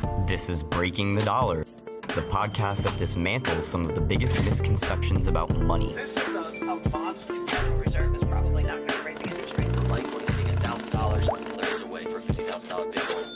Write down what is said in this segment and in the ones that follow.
This is Breaking the Dollar, the podcast that dismantles some of the biggest misconceptions about money. This is a, a monster. Reserve is probably not going to raise the interest rate. likely hitting $1,000 clears away for $50,000 Bitcoin.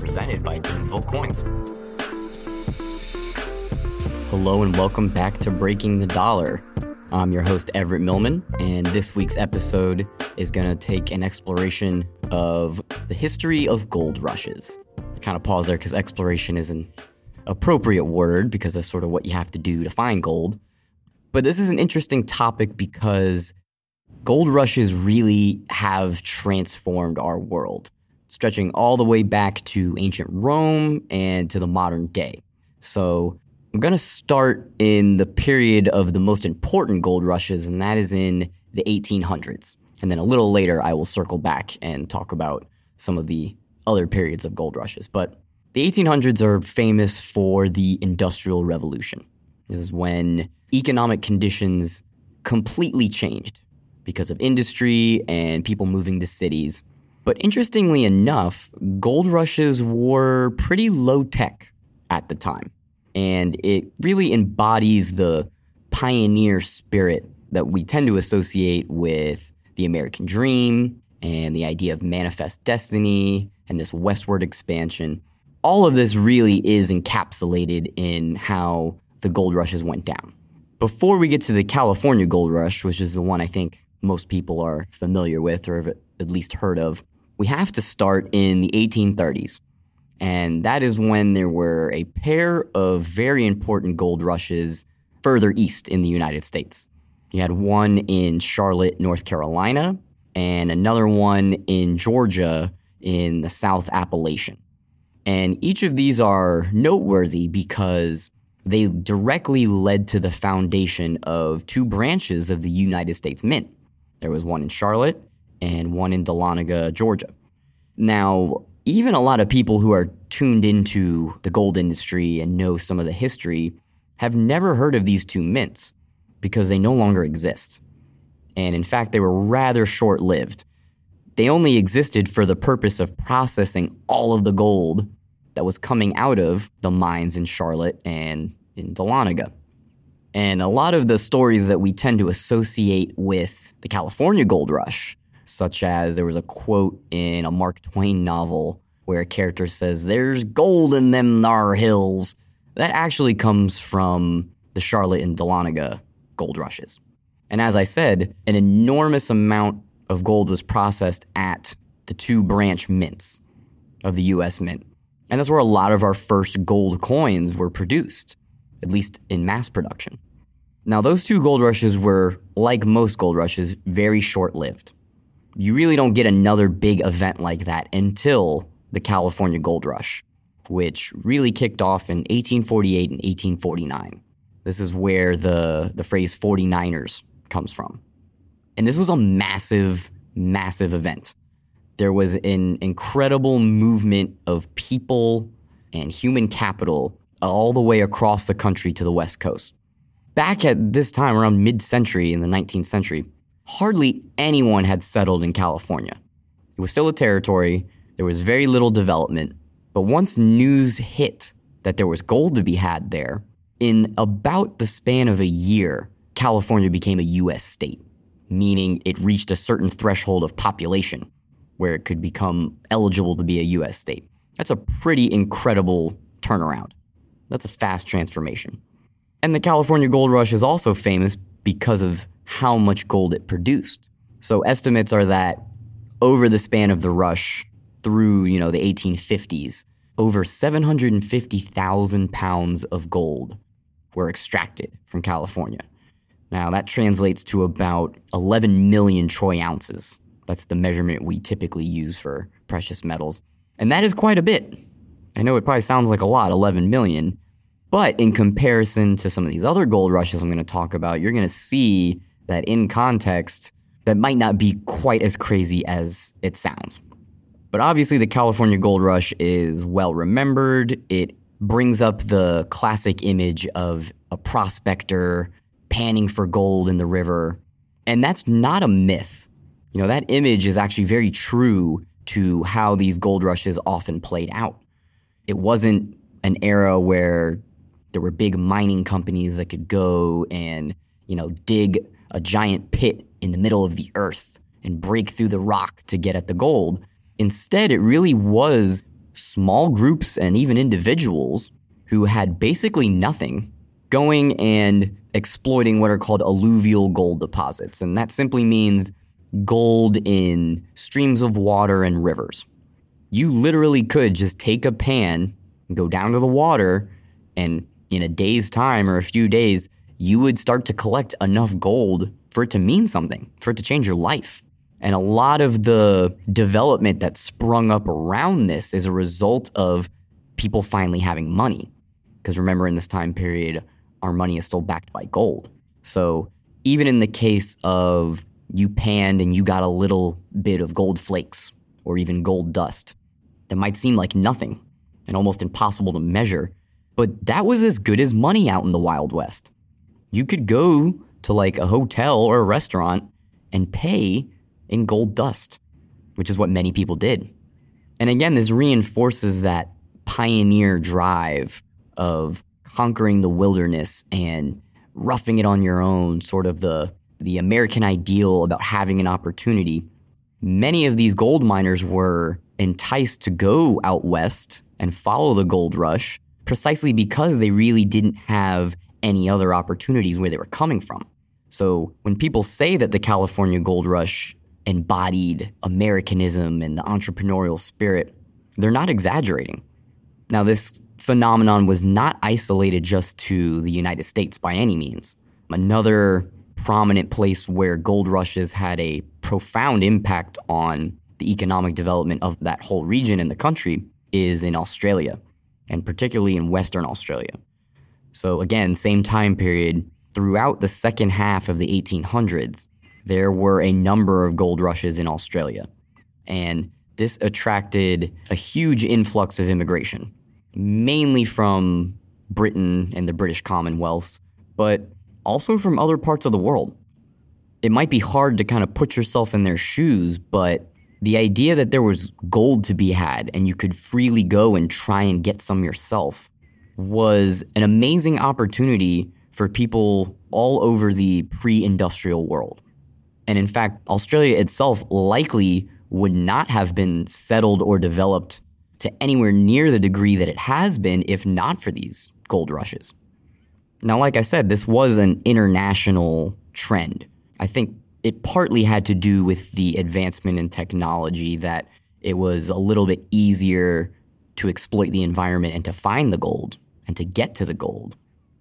presented by Gainesville Coins. Hello and welcome back to Breaking the Dollar. I'm your host, Everett Millman, and this week's episode is going to take an exploration of the history of gold rushes. I kind of pause there because exploration is an appropriate word because that's sort of what you have to do to find gold. But this is an interesting topic because gold rushes really have transformed our world, stretching all the way back to ancient Rome and to the modern day. So I'm going to start in the period of the most important gold rushes, and that is in the 1800s. And then a little later, I will circle back and talk about some of the other periods of gold rushes. But the 1800s are famous for the Industrial Revolution. This is when economic conditions completely changed because of industry and people moving to cities. But interestingly enough, gold rushes were pretty low tech at the time. And it really embodies the pioneer spirit that we tend to associate with the American dream and the idea of manifest destiny and this westward expansion. All of this really is encapsulated in how the gold rushes went down. Before we get to the California gold rush, which is the one I think most people are familiar with or have at least heard of, we have to start in the 1830s. And that is when there were a pair of very important gold rushes further east in the United States. You had one in Charlotte, North Carolina, and another one in Georgia in the South Appalachian. And each of these are noteworthy because they directly led to the foundation of two branches of the United States Mint. There was one in Charlotte and one in Dahlonega, Georgia. Now, even a lot of people who are tuned into the gold industry and know some of the history have never heard of these two mints because they no longer exist. And in fact, they were rather short lived. They only existed for the purpose of processing all of the gold that was coming out of the mines in Charlotte and in Dahlonega. And a lot of the stories that we tend to associate with the California gold rush such as there was a quote in a Mark Twain novel where a character says, There's gold in them thar hills. That actually comes from the Charlotte and Dahlonega gold rushes. And as I said, an enormous amount of gold was processed at the two branch mints of the US Mint. And that's where a lot of our first gold coins were produced, at least in mass production. Now, those two gold rushes were, like most gold rushes, very short lived you really don't get another big event like that until the California Gold Rush, which really kicked off in 1848 and 1849. This is where the, the phrase 49ers comes from. And this was a massive, massive event. There was an incredible movement of people and human capital all the way across the country to the West Coast. Back at this time, around mid century in the 19th century, hardly anyone had settled in California. It was still a territory, there was very little development, but once news hit that there was gold to be had there, in about the span of a year, California became a US state, meaning it reached a certain threshold of population where it could become eligible to be a US state. That's a pretty incredible turnaround. That's a fast transformation. And the California gold rush is also famous because of how much gold it produced. So estimates are that over the span of the rush through, you know, the 1850s, over 750,000 pounds of gold were extracted from California. Now, that translates to about 11 million troy ounces. That's the measurement we typically use for precious metals. And that is quite a bit. I know it probably sounds like a lot, 11 million, but in comparison to some of these other gold rushes I'm going to talk about, you're going to see that in context, that might not be quite as crazy as it sounds. But obviously, the California Gold Rush is well remembered. It brings up the classic image of a prospector panning for gold in the river. And that's not a myth. You know, that image is actually very true to how these gold rushes often played out. It wasn't an era where there were big mining companies that could go and, you know, dig a giant pit in the middle of the earth and break through the rock to get at the gold. Instead, it really was small groups and even individuals who had basically nothing going and exploiting what are called alluvial gold deposits. And that simply means gold in streams of water and rivers. You literally could just take a pan and go down to the water, and in a day's time or a few days, you would start to collect enough gold for it to mean something, for it to change your life. And a lot of the development that sprung up around this is a result of people finally having money. Because remember, in this time period, our money is still backed by gold. So even in the case of you panned and you got a little bit of gold flakes or even gold dust, that might seem like nothing and almost impossible to measure. But that was as good as money out in the Wild West. You could go to like a hotel or a restaurant and pay in gold dust, which is what many people did. And again, this reinforces that pioneer drive of conquering the wilderness and roughing it on your own, sort of the, the American ideal about having an opportunity. Many of these gold miners were enticed to go out west and follow the gold rush precisely because they really didn't have any other opportunities where they were coming from. So when people say that the California gold rush embodied Americanism and the entrepreneurial spirit, they're not exaggerating. Now, this phenomenon was not isolated just to the United States by any means. Another prominent place where gold rushes had a profound impact on the economic development of that whole region in the country is in Australia, and particularly in Western Australia. So, again, same time period, throughout the second half of the 1800s, there were a number of gold rushes in Australia. And this attracted a huge influx of immigration, mainly from Britain and the British Commonwealth, but also from other parts of the world. It might be hard to kind of put yourself in their shoes, but the idea that there was gold to be had and you could freely go and try and get some yourself was an amazing opportunity for people all over the pre industrial world. And in fact, Australia itself likely would not have been settled or developed to anywhere near the degree that it has been if not for these gold rushes. Now, like I said, this was an international trend. I think it partly had to do with the advancement in technology that it was a little bit easier to exploit the environment and to find the gold and to get to the gold.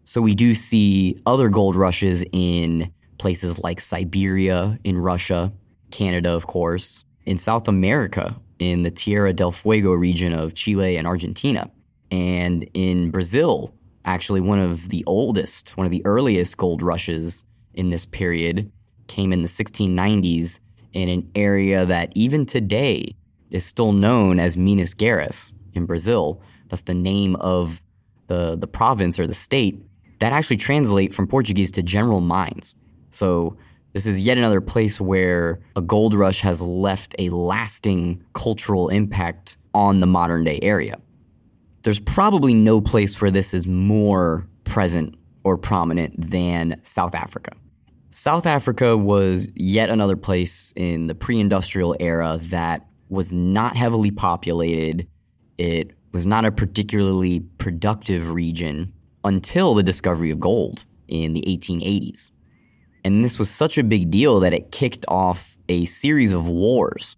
So we do see other gold rushes in places like Siberia in Russia, Canada, of course, in South America, in the Tierra del Fuego region of Chile and Argentina, and in Brazil, actually one of the oldest, one of the earliest gold rushes in this period came in the 1690s in an area that even today is still known as Minas Gerais in Brazil. That's the name of the, the province or the state that actually translate from Portuguese to general mines. So this is yet another place where a gold rush has left a lasting cultural impact on the modern day area. There's probably no place where this is more present or prominent than South Africa. South Africa was yet another place in the pre industrial era that was not heavily populated. It was not a particularly productive region until the discovery of gold in the 1880s. And this was such a big deal that it kicked off a series of wars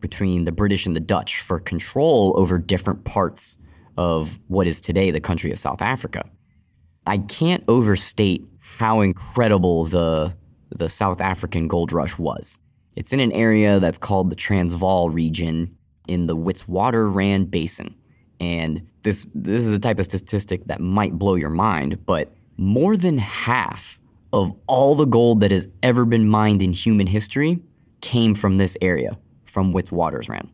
between the British and the Dutch for control over different parts of what is today the country of South Africa. I can't overstate how incredible the the South African gold rush was. It's in an area that's called the Transvaal region in the Witwatersrand Basin. And this this is the type of statistic that might blow your mind, but more than half of all the gold that has ever been mined in human history came from this area, from Witwatersrand.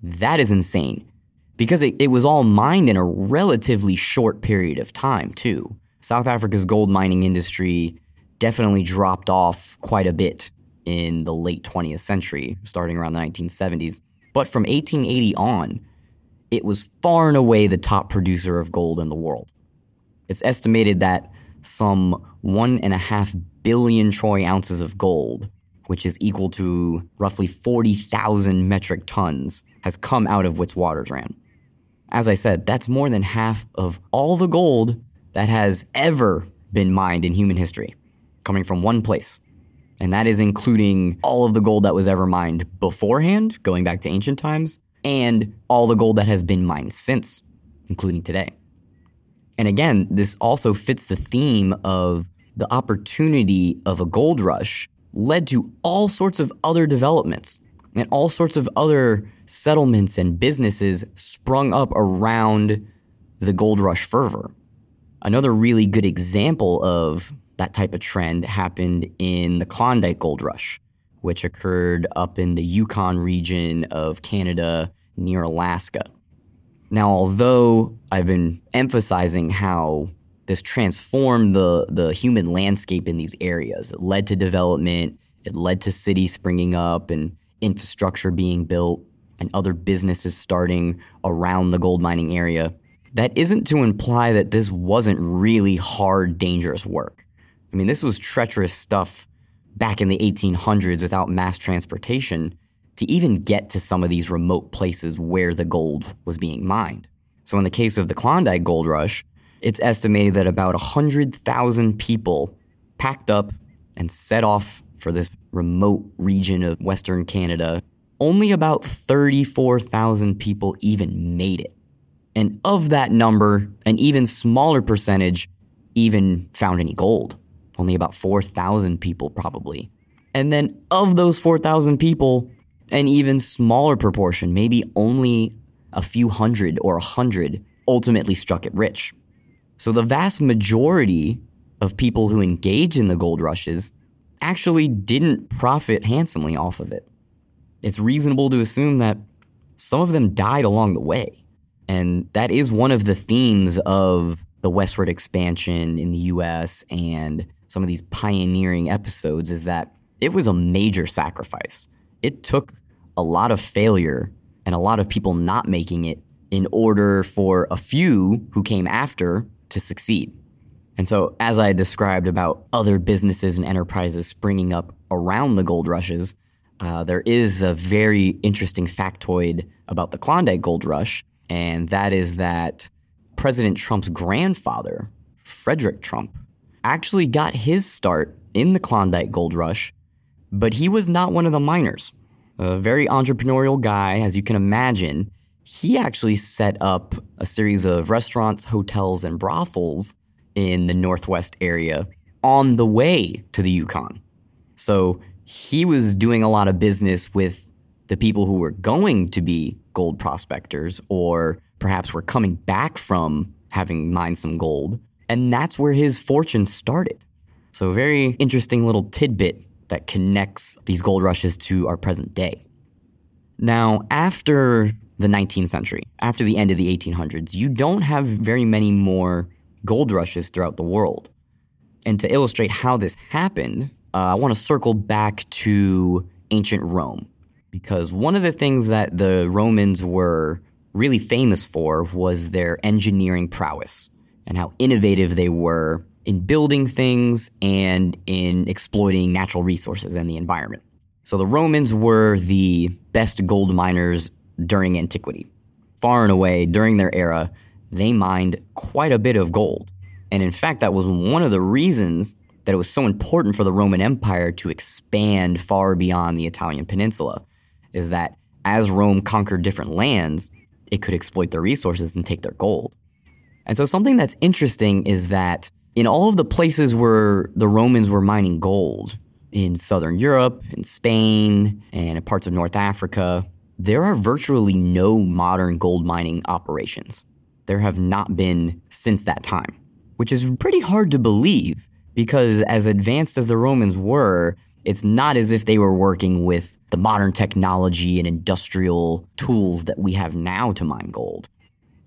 That is insane because it, it was all mined in a relatively short period of time, too. South Africa's gold mining industry definitely dropped off quite a bit in the late 20th century, starting around the 1970s. But from 1880 on, it was far and away the top producer of gold in the world. It's estimated that some one and a half billion troy ounces of gold, which is equal to roughly 40,000 metric tons, has come out of Witwatersrand. As I said, that's more than half of all the gold that has ever been mined in human history, coming from one place. And that is including all of the gold that was ever mined beforehand, going back to ancient times, and all the gold that has been mined since, including today. And again, this also fits the theme of the opportunity of a gold rush led to all sorts of other developments and all sorts of other settlements and businesses sprung up around the gold rush fervor. Another really good example of that type of trend happened in the Klondike Gold Rush, which occurred up in the Yukon region of Canada near Alaska. Now, although I've been emphasizing how this transformed the, the human landscape in these areas, it led to development, it led to cities springing up and infrastructure being built and other businesses starting around the gold mining area. That isn't to imply that this wasn't really hard, dangerous work. I mean, this was treacherous stuff back in the 1800s without mass transportation to even get to some of these remote places where the gold was being mined. So, in the case of the Klondike Gold Rush, it's estimated that about 100,000 people packed up and set off for this remote region of Western Canada. Only about 34,000 people even made it. And of that number, an even smaller percentage even found any gold. Only about 4,000 people, probably. And then of those 4,000 people, an even smaller proportion, maybe only a few hundred or a hundred, ultimately struck it rich. So the vast majority of people who engage in the gold rushes actually didn't profit handsomely off of it. It's reasonable to assume that some of them died along the way. And that is one of the themes of the westward expansion in the US and some of these pioneering episodes is that it was a major sacrifice. It took a lot of failure and a lot of people not making it in order for a few who came after to succeed. And so, as I described about other businesses and enterprises springing up around the gold rushes, uh, there is a very interesting factoid about the Klondike Gold Rush, and that is that President Trump's grandfather, Frederick Trump, actually got his start in the Klondike Gold Rush, but he was not one of the miners. A very entrepreneurial guy, as you can imagine. He actually set up a series of restaurants, hotels, and brothels in the Northwest area on the way to the Yukon. So he was doing a lot of business with the people who were going to be gold prospectors or perhaps were coming back from having mined some gold. And that's where his fortune started. So, very interesting little tidbit that connects these gold rushes to our present day. Now, after the 19th century, after the end of the 1800s, you don't have very many more gold rushes throughout the world. And to illustrate how this happened, uh, I want to circle back to ancient Rome. Because one of the things that the Romans were really famous for was their engineering prowess and how innovative they were in building things and in exploiting natural resources and the environment. So the Romans were the best gold miners during antiquity. Far and away, during their era, they mined quite a bit of gold. And in fact, that was one of the reasons that it was so important for the Roman Empire to expand far beyond the Italian peninsula, is that as Rome conquered different lands, it could exploit their resources and take their gold. And so something that's interesting is that in all of the places where the Romans were mining gold, in southern Europe, in Spain, and in parts of North Africa, there are virtually no modern gold mining operations. There have not been since that time, which is pretty hard to believe because, as advanced as the Romans were, it's not as if they were working with the modern technology and industrial tools that we have now to mine gold.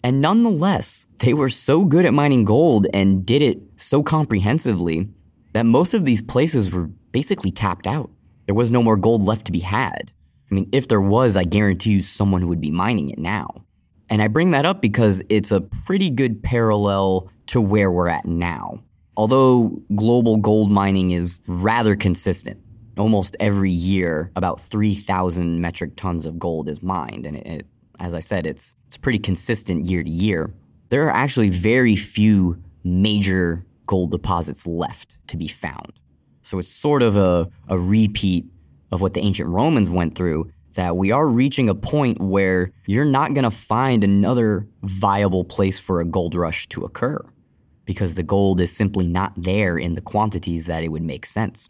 And nonetheless, they were so good at mining gold and did it so comprehensively that most of these places were basically tapped out. There was no more gold left to be had. I mean, if there was, I guarantee you someone would be mining it now. And I bring that up because it's a pretty good parallel to where we're at now. Although global gold mining is rather consistent, almost every year about 3,000 metric tons of gold is mined. And it, as I said, it's, it's pretty consistent year to year. There are actually very few major gold deposits left to be found. So it's sort of a, a repeat of what the ancient Romans went through that we are reaching a point where you're not going to find another viable place for a gold rush to occur because the gold is simply not there in the quantities that it would make sense.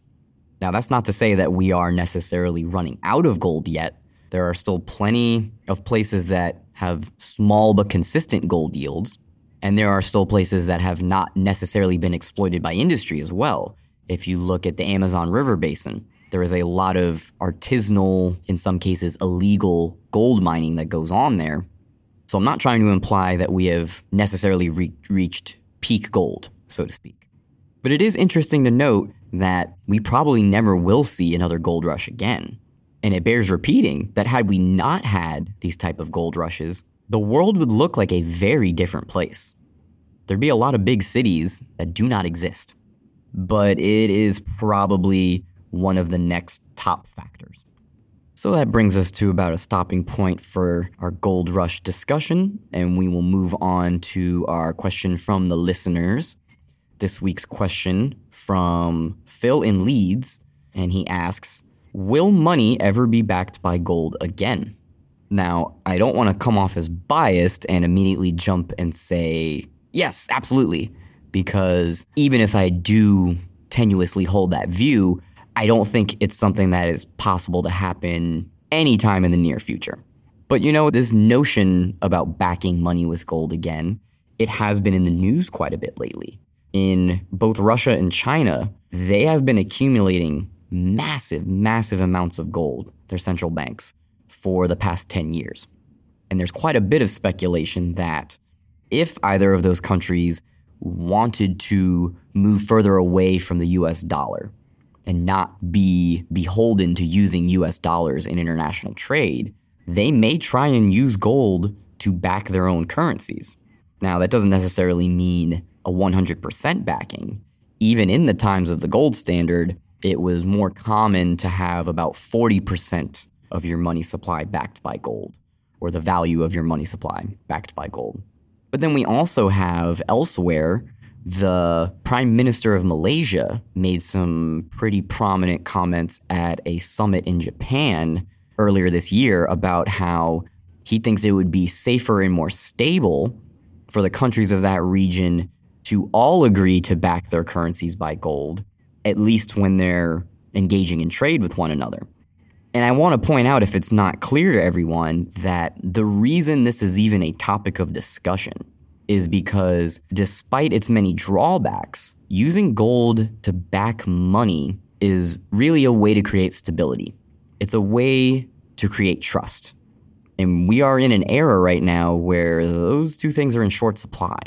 Now, that's not to say that we are necessarily running out of gold yet. There are still plenty of places that have small but consistent gold yields, and there are still places that have not necessarily been exploited by industry as well. If you look at the Amazon River Basin, there is a lot of artisanal, in some cases, illegal gold mining that goes on there. So I'm not trying to imply that we have necessarily re- reached peak gold, so to speak. But it is interesting to note that we probably never will see another gold rush again. And it bears repeating that had we not had these type of gold rushes, the world would look like a very different place. There'd be a lot of big cities that do not exist. But it is probably one of the next top factors. So that brings us to about a stopping point for our gold rush discussion, and we will move on to our question from the listeners. This week's question from Phil in Leeds, and he asks Will money ever be backed by gold again? Now, I don't want to come off as biased and immediately jump and say, yes, absolutely, because even if I do tenuously hold that view, I don't think it's something that is possible to happen anytime in the near future. But you know, this notion about backing money with gold again, it has been in the news quite a bit lately. In both Russia and China, they have been accumulating massive, massive amounts of gold, their central banks, for the past 10 years. And there's quite a bit of speculation that if either of those countries wanted to move further away from the US dollar, and not be beholden to using US dollars in international trade, they may try and use gold to back their own currencies. Now, that doesn't necessarily mean a 100% backing. Even in the times of the gold standard, it was more common to have about 40% of your money supply backed by gold, or the value of your money supply backed by gold. But then we also have elsewhere the prime minister of Malaysia made some pretty prominent comments at a summit in Japan earlier this year about how he thinks it would be safer and more stable for the countries of that region to all agree to back their currencies by gold, at least when they're engaging in trade with one another. And I want to point out, if it's not clear to everyone, that the reason this is even a topic of discussion is because despite its many drawbacks, using gold to back money is really a way to create stability. It's a way to create trust. And we are in an era right now where those two things are in short supply.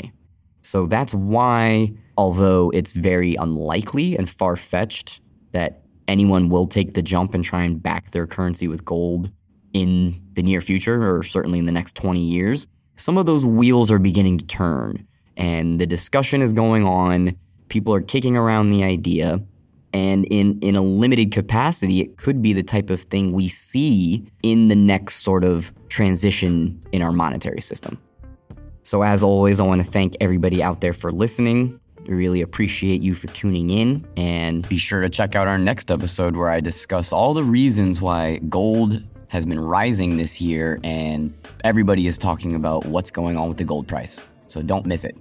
So that's why, although it's very unlikely and far fetched that anyone will take the jump and try and back their currency with gold in the near future, or certainly in the next 20 years, some of those wheels are beginning to turn and the discussion is going on. People are kicking around the idea. And in, in a limited capacity, it could be the type of thing we see in the next sort of transition in our monetary system. So, as always, I want to thank everybody out there for listening. We really appreciate you for tuning in. And be sure to check out our next episode where I discuss all the reasons why gold has been rising this year, and everybody is talking about what's going on with the gold price. So don't miss it.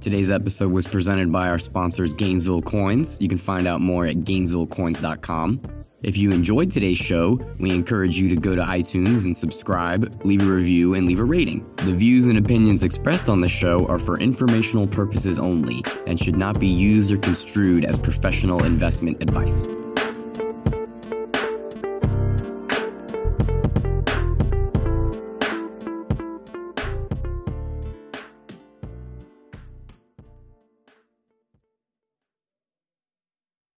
Today's episode was presented by our sponsors, Gainesville Coins. You can find out more at GainesvilleCoins.com. If you enjoyed today's show, we encourage you to go to iTunes and subscribe, leave a review, and leave a rating. The views and opinions expressed on the show are for informational purposes only and should not be used or construed as professional investment advice.